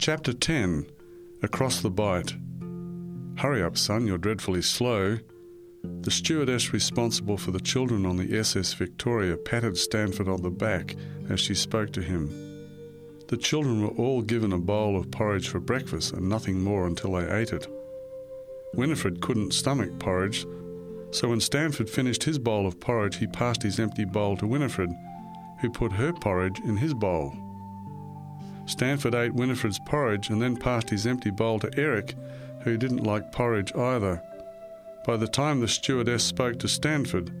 Chapter 10 Across the Bight. Hurry up, son, you're dreadfully slow. The stewardess responsible for the children on the SS Victoria patted Stanford on the back as she spoke to him. The children were all given a bowl of porridge for breakfast and nothing more until they ate it. Winifred couldn't stomach porridge, so when Stanford finished his bowl of porridge, he passed his empty bowl to Winifred, who put her porridge in his bowl. Stanford ate Winifred's porridge and then passed his empty bowl to Eric, who didn't like porridge either. By the time the stewardess spoke to Stanford,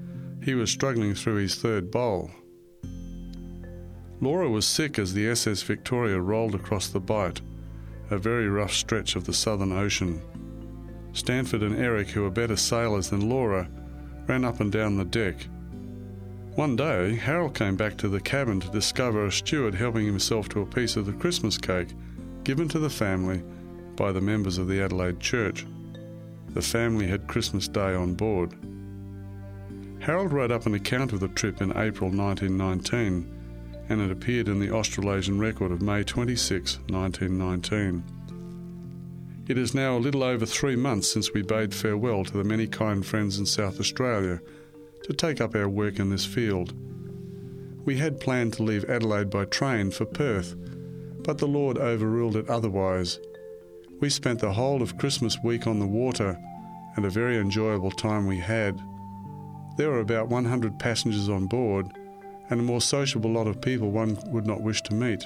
he was struggling through his third bowl. Laura was sick as the SS Victoria rolled across the Bight, a very rough stretch of the Southern Ocean. Stanford and Eric, who were better sailors than Laura, ran up and down the deck. One day, Harold came back to the cabin to discover a steward helping himself to a piece of the Christmas cake given to the family by the members of the Adelaide Church. The family had Christmas Day on board. Harold wrote up an account of the trip in April 1919, and it appeared in the Australasian record of May 26, 1919. It is now a little over three months since we bade farewell to the many kind friends in South Australia to take up our work in this field. We had planned to leave Adelaide by train for Perth, but the Lord overruled it otherwise. We spent the whole of Christmas week on the water, and a very enjoyable time we had. There were about 100 passengers on board, and a more sociable lot of people one would not wish to meet.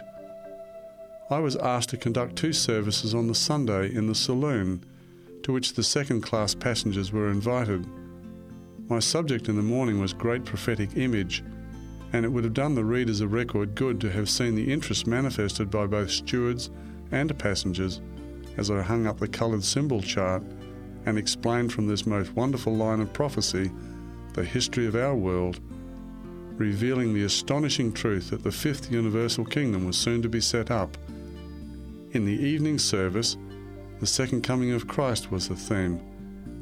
I was asked to conduct two services on the Sunday in the saloon, to which the second class passengers were invited. My subject in the morning was Great Prophetic Image, and it would have done the readers of record good to have seen the interest manifested by both stewards and passengers as I hung up the coloured symbol chart and explained from this most wonderful line of prophecy the history of our world, revealing the astonishing truth that the fifth universal kingdom was soon to be set up. In the evening service, the second coming of Christ was the theme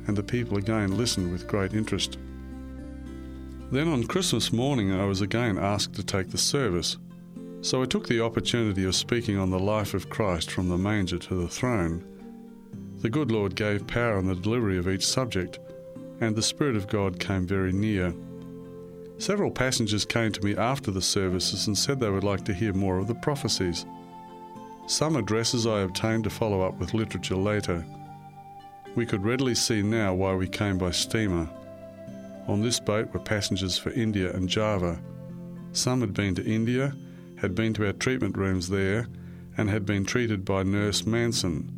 and the people again listened with great interest. Then on Christmas morning, I was again asked to take the service, so I took the opportunity of speaking on the life of Christ from the manger to the throne. The good Lord gave power in the delivery of each subject, and the Spirit of God came very near. Several passengers came to me after the services and said they would like to hear more of the prophecies. Some addresses I obtained to follow up with literature later. We could readily see now why we came by steamer. On this boat were passengers for India and Java. Some had been to India, had been to our treatment rooms there, and had been treated by Nurse Manson.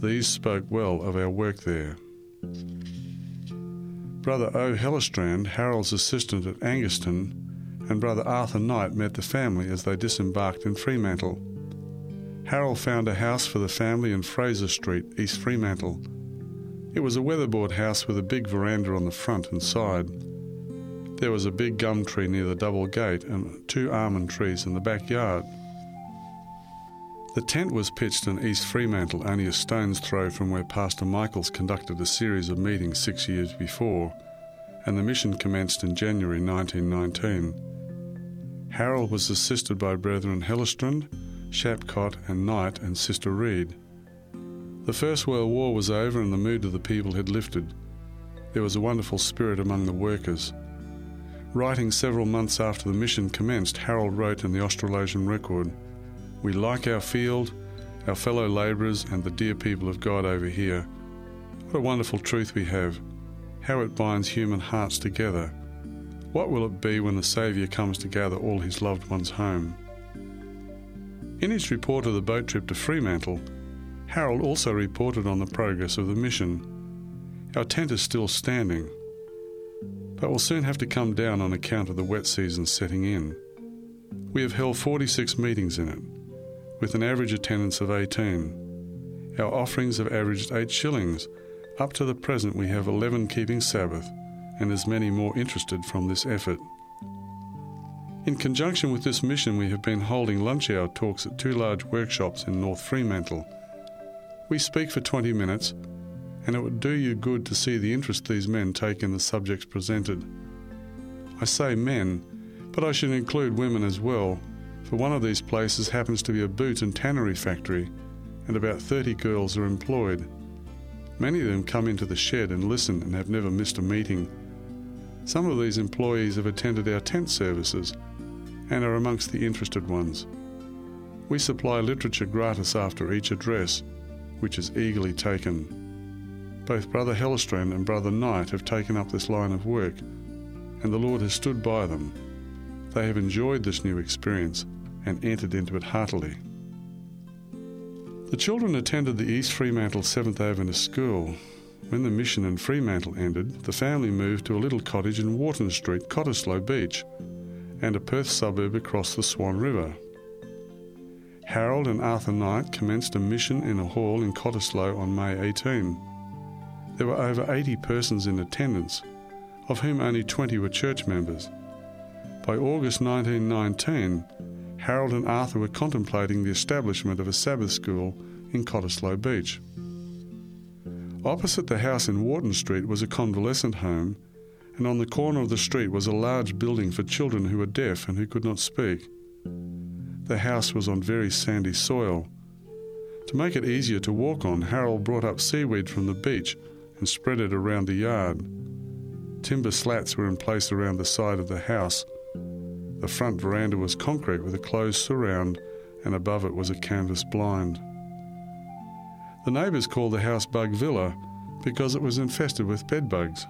These spoke well of our work there. Brother O. Hellestrand, Harold's assistant at Angaston, and Brother Arthur Knight met the family as they disembarked in Fremantle. Harold found a house for the family in Fraser Street, East Fremantle. It was a weatherboard house with a big veranda on the front and side. There was a big gum tree near the double gate and two almond trees in the backyard. The tent was pitched in East Fremantle, only a stone's throw from where Pastor Michaels conducted a series of meetings six years before, and the mission commenced in January 1919. Harold was assisted by Brethren Hellestrand, Shapcott, and Knight, and Sister Reed. The First World War was over and the mood of the people had lifted. There was a wonderful spirit among the workers. Writing several months after the mission commenced, Harold wrote in the Australasian Record We like our field, our fellow labourers, and the dear people of God over here. What a wonderful truth we have. How it binds human hearts together. What will it be when the Saviour comes to gather all his loved ones home? In his report of the boat trip to Fremantle, Harold also reported on the progress of the mission. Our tent is still standing, but will soon have to come down on account of the wet season setting in. We have held 46 meetings in it, with an average attendance of 18. Our offerings have averaged 8 shillings. Up to the present, we have 11 keeping Sabbath, and as many more interested from this effort. In conjunction with this mission, we have been holding lunch hour talks at two large workshops in North Fremantle we speak for 20 minutes, and it would do you good to see the interest these men take in the subjects presented. I say men, but I should include women as well, for one of these places happens to be a boot and tannery factory, and about 30 girls are employed. Many of them come into the shed and listen and have never missed a meeting. Some of these employees have attended our tent services and are amongst the interested ones. We supply literature gratis after each address, which is eagerly taken. Both Brother Hellestrand and Brother Knight have taken up this line of work, and the Lord has stood by them. They have enjoyed this new experience and entered into it heartily. The children attended the East Fremantle Seventh Avenue School. When the mission in Fremantle ended, the family moved to a little cottage in Wharton Street, Cottesloe Beach, and a Perth suburb across the Swan River. Harold and Arthur Knight commenced a mission in a hall in Cottesloe on May 18. There were over 80 persons in attendance, of whom only 20 were church members. By August 1919, Harold and Arthur were contemplating the establishment of a Sabbath school in Cottesloe Beach. Opposite the house in Wharton Street was a convalescent home, and on the corner of the street was a large building for children who were deaf and who could not speak. The house was on very sandy soil. To make it easier to walk on, Harold brought up seaweed from the beach and spread it around the yard. Timber slats were in place around the side of the house the front veranda was concrete with a closed surround, and above it was a canvas blind. The neighbours called the house Bug Villa because it was infested with bed bugs.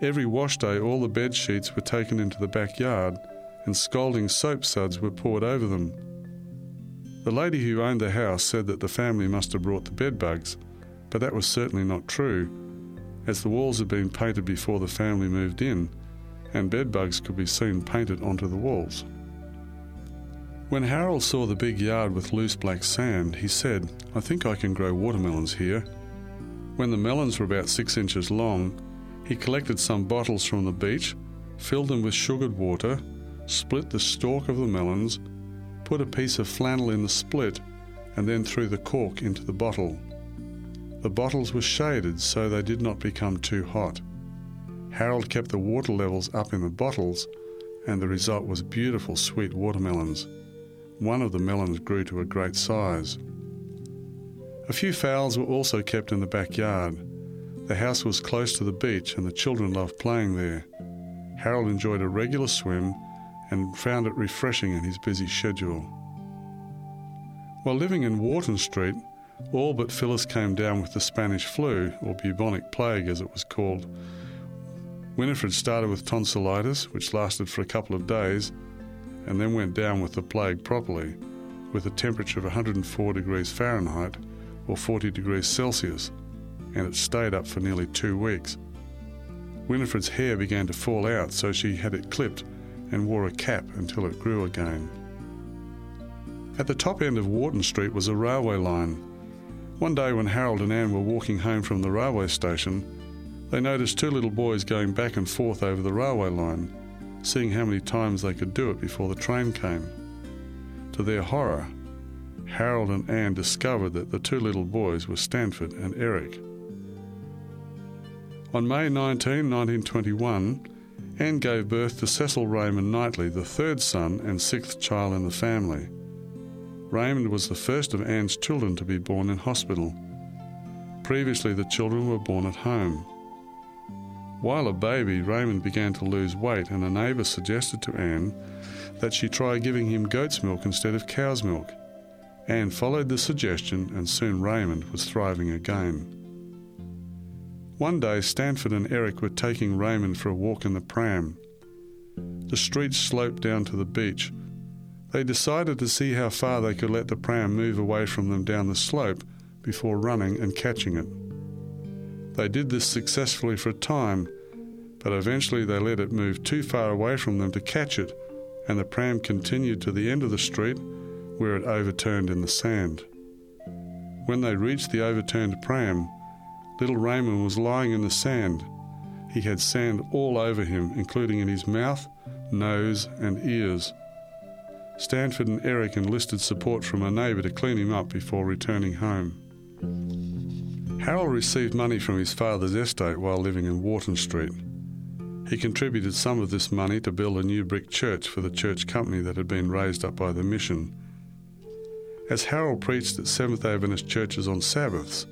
Every wash day, all the bed sheets were taken into the backyard and scalding soap suds were poured over them. The lady who owned the house said that the family must have brought the bedbugs, but that was certainly not true, as the walls had been painted before the family moved in and bedbugs could be seen painted onto the walls. When Harold saw the big yard with loose black sand, he said, I think I can grow watermelons here. When the melons were about six inches long, he collected some bottles from the beach, filled them with sugared water, split the stalk of the melons, put a piece of flannel in the split, and then threw the cork into the bottle. The bottles were shaded so they did not become too hot. Harold kept the water levels up in the bottles, and the result was beautiful sweet watermelons. One of the melons grew to a great size. A few fowls were also kept in the backyard. The house was close to the beach, and the children loved playing there. Harold enjoyed a regular swim and found it refreshing in his busy schedule. While living in Wharton Street, all but Phyllis came down with the Spanish flu, or bubonic plague as it was called, Winifred started with tonsillitis, which lasted for a couple of days, and then went down with the plague properly, with a temperature of 104 degrees Fahrenheit or 40 degrees Celsius, and it stayed up for nearly two weeks. Winifred's hair began to fall out, so she had it clipped and wore a cap until it grew again. At the top end of Wharton Street was a railway line. One day, when Harold and Anne were walking home from the railway station, they noticed two little boys going back and forth over the railway line, seeing how many times they could do it before the train came. To their horror, Harold and Anne discovered that the two little boys were Stanford and Eric. On May 19, 1921, Anne gave birth to Cecil Raymond Knightley, the third son and sixth child in the family. Raymond was the first of Anne's children to be born in hospital. Previously, the children were born at home. While a baby, Raymond began to lose weight, and a neighbour suggested to Anne that she try giving him goat's milk instead of cow's milk. Anne followed the suggestion, and soon Raymond was thriving again. One day, Stanford and Eric were taking Raymond for a walk in the pram. The street sloped down to the beach. They decided to see how far they could let the pram move away from them down the slope before running and catching it. They did this successfully for a time, but eventually they let it move too far away from them to catch it, and the pram continued to the end of the street where it overturned in the sand. When they reached the overturned pram, little Raymond was lying in the sand. He had sand all over him, including in his mouth, nose, and ears. Stanford and Eric enlisted support from a neighbour to clean him up before returning home. Harold received money from his father's estate while living in Wharton Street. He contributed some of this money to build a new brick church for the church company that had been raised up by the mission. As Harold preached at Seventh Adventist churches on Sabbaths,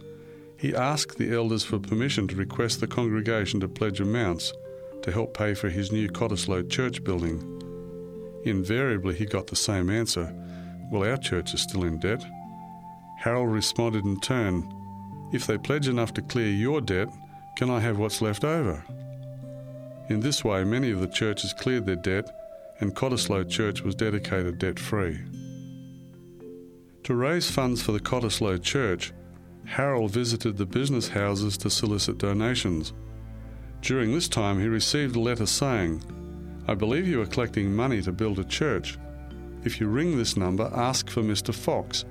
he asked the elders for permission to request the congregation to pledge amounts to help pay for his new Cottesloe church building. Invariably, he got the same answer Well, our church is still in debt. Harold responded in turn If they pledge enough to clear your debt, can I have what's left over? In this way, many of the churches cleared their debt, and Cottesloe Church was dedicated debt free. To raise funds for the Cottesloe Church, Harold visited the business houses to solicit donations. During this time, he received a letter saying, I believe you are collecting money to build a church. If you ring this number, ask for Mr. Fox,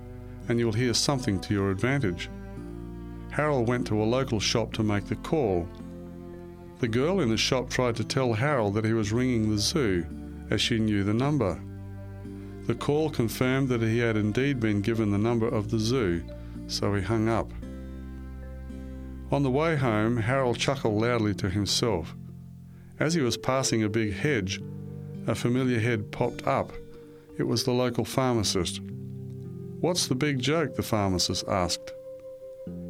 and you'll hear something to your advantage. Harold went to a local shop to make the call. The girl in the shop tried to tell Harold that he was ringing the zoo, as she knew the number. The call confirmed that he had indeed been given the number of the zoo, so he hung up. On the way home, Harold chuckled loudly to himself. As he was passing a big hedge, a familiar head popped up. It was the local pharmacist. What's the big joke? the pharmacist asked.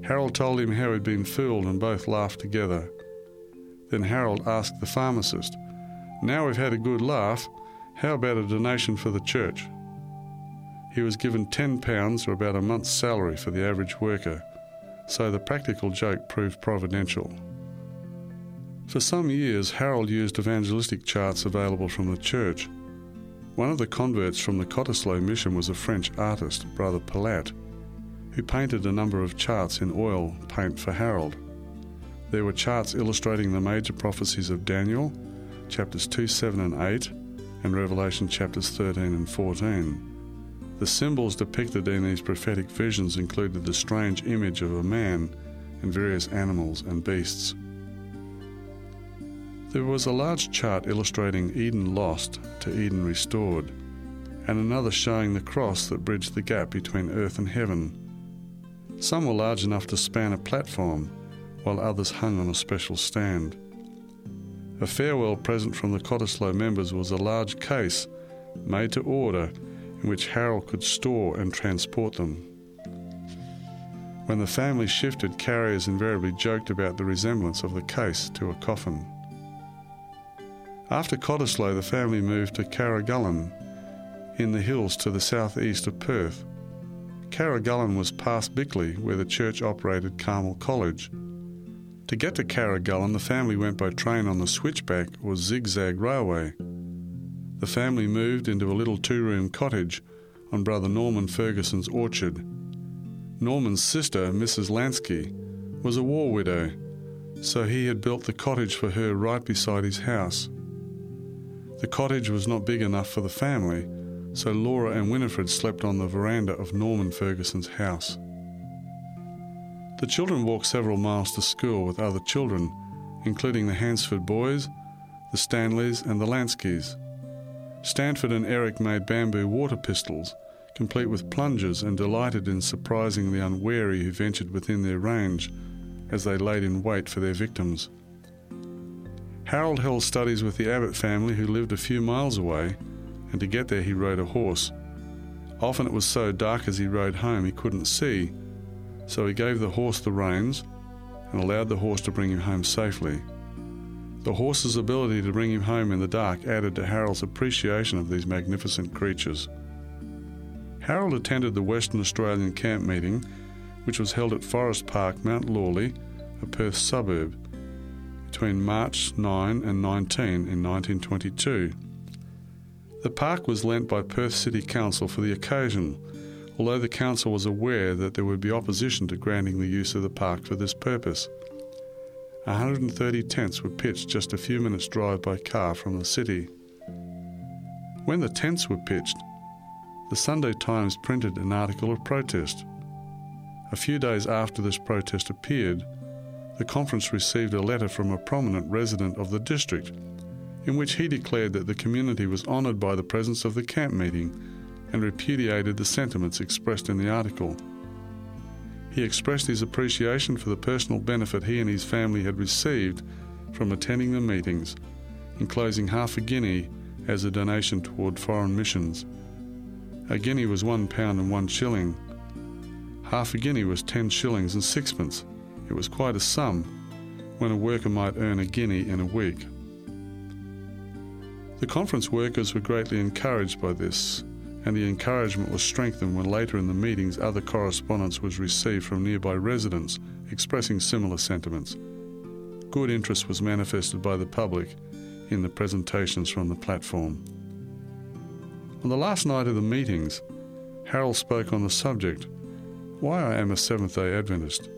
Harold told him how he'd been fooled, and both laughed together. Then Harold asked the pharmacist, Now we've had a good laugh, how about a donation for the church? He was given £10 or about a month's salary for the average worker, so the practical joke proved providential. For some years, Harold used evangelistic charts available from the church. One of the converts from the Cottesloe mission was a French artist, Brother Palat, who painted a number of charts in oil paint for Harold. There were charts illustrating the major prophecies of Daniel, chapters 2, 7, and 8, and Revelation chapters 13 and 14. The symbols depicted in these prophetic visions included the strange image of a man and various animals and beasts. There was a large chart illustrating Eden lost to Eden restored, and another showing the cross that bridged the gap between earth and heaven. Some were large enough to span a platform, while others hung on a special stand. A farewell present from the Cottesloe members was a large case made to order in which Harold could store and transport them. When the family shifted, carriers invariably joked about the resemblance of the case to a coffin. After Cottesloe, the family moved to Karragullen in the hills to the southeast of Perth. Karragullen was past Bickley, where the church operated Carmel College. To get to Karragullen, the family went by train on the switchback or zigzag railway. The family moved into a little two room cottage on Brother Norman Ferguson's orchard. Norman's sister, Mrs. Lansky, was a war widow, so he had built the cottage for her right beside his house. The cottage was not big enough for the family, so Laura and Winifred slept on the veranda of Norman Ferguson's house. The children walked several miles to school with other children, including the Hansford boys, the Stanleys, and the Lanskys. Stanford and Eric made bamboo water pistols, complete with plungers, and delighted in surprising the unwary who ventured within their range as they laid in wait for their victims. Harold held studies with the Abbott family who lived a few miles away, and to get there he rode a horse. Often it was so dark as he rode home he couldn't see, so he gave the horse the reins and allowed the horse to bring him home safely. The horse's ability to bring him home in the dark added to Harold's appreciation of these magnificent creatures. Harold attended the Western Australian camp meeting, which was held at Forest Park, Mount Lawley, a Perth suburb, between March 9 and 19 in 1922. The park was lent by Perth City Council for the occasion, although the council was aware that there would be opposition to granting the use of the park for this purpose. 130 tents were pitched just a few minutes' drive by car from the city. When the tents were pitched, the Sunday Times printed an article of protest. A few days after this protest appeared, the conference received a letter from a prominent resident of the district in which he declared that the community was honoured by the presence of the camp meeting and repudiated the sentiments expressed in the article. He expressed his appreciation for the personal benefit he and his family had received from attending the meetings enclosing half a guinea as a donation toward foreign missions. A guinea was one pound and one shilling. Half a guinea was ten shillings and sixpence. It was quite a sum when a worker might earn a guinea in a week. The conference workers were greatly encouraged by this, and the encouragement was strengthened when later in the meetings other correspondence was received from nearby residents expressing similar sentiments. Good interest was manifested by the public in the presentations from the platform. On the last night of the meetings, Harold spoke on the subject Why I Am a Seventh day Adventist.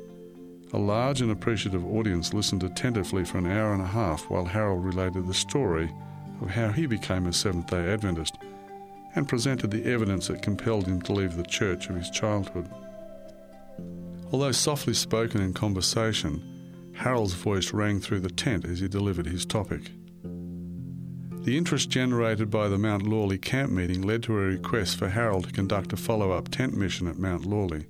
A large and appreciative audience listened attentively for an hour and a half while Harold related the story of how he became a Seventh day Adventist and presented the evidence that compelled him to leave the church of his childhood. Although softly spoken in conversation, Harold's voice rang through the tent as he delivered his topic. The interest generated by the Mount Lawley camp meeting led to a request for Harold to conduct a follow up tent mission at Mount Lawley.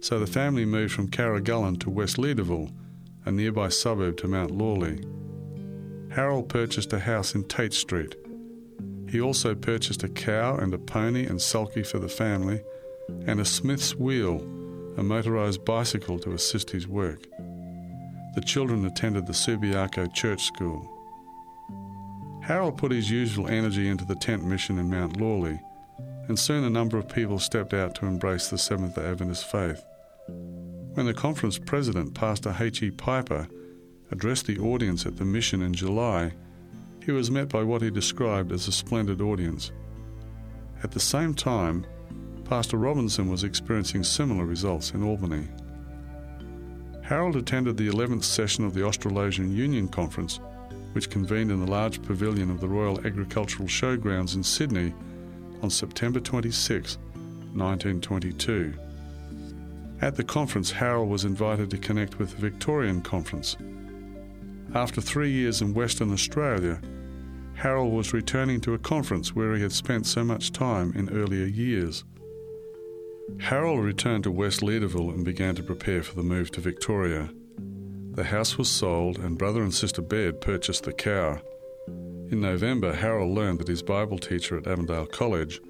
So the family moved from Karragullen to West Leederville, a nearby suburb to Mount Lawley. Harold purchased a house in Tate Street. He also purchased a cow and a pony and sulky for the family, and a smith's wheel, a motorised bicycle to assist his work. The children attended the Subiaco Church School. Harold put his usual energy into the tent mission in Mount Lawley, and soon a number of people stepped out to embrace the Seventh Adventist faith. When the conference president, Pastor H.E. Piper, addressed the audience at the mission in July, he was met by what he described as a splendid audience. At the same time, Pastor Robinson was experiencing similar results in Albany. Harold attended the 11th session of the Australasian Union Conference which convened in the large pavilion of the Royal Agricultural Showgrounds in Sydney on September 26, 1922. At the conference, Harold was invited to connect with the Victorian Conference. After three years in Western Australia, Harold was returning to a conference where he had spent so much time in earlier years. Harold returned to West Leederville and began to prepare for the move to Victoria. The house was sold, and brother and sister Baird purchased the cow. In November, Harold learned that his Bible teacher at Avondale College,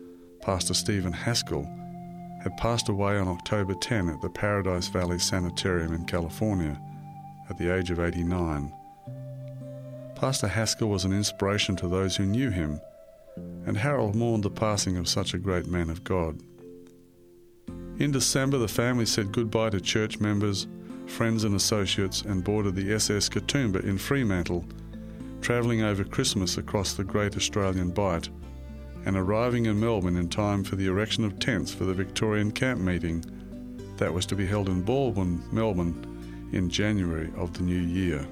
Pastor Stephen Haskell, had passed away on October 10 at the Paradise Valley Sanitarium in California at the age of 89. Pastor Haskell was an inspiration to those who knew him, and Harold mourned the passing of such a great man of God. In December, the family said goodbye to church members, friends and associates, and boarded the SS Katoomba in Fremantle, travelling over Christmas across the Great Australian Bight, and arriving in Melbourne in time for the erection of tents for the Victorian camp meeting that was to be held in Balwyn, Melbourne, in January of the new year.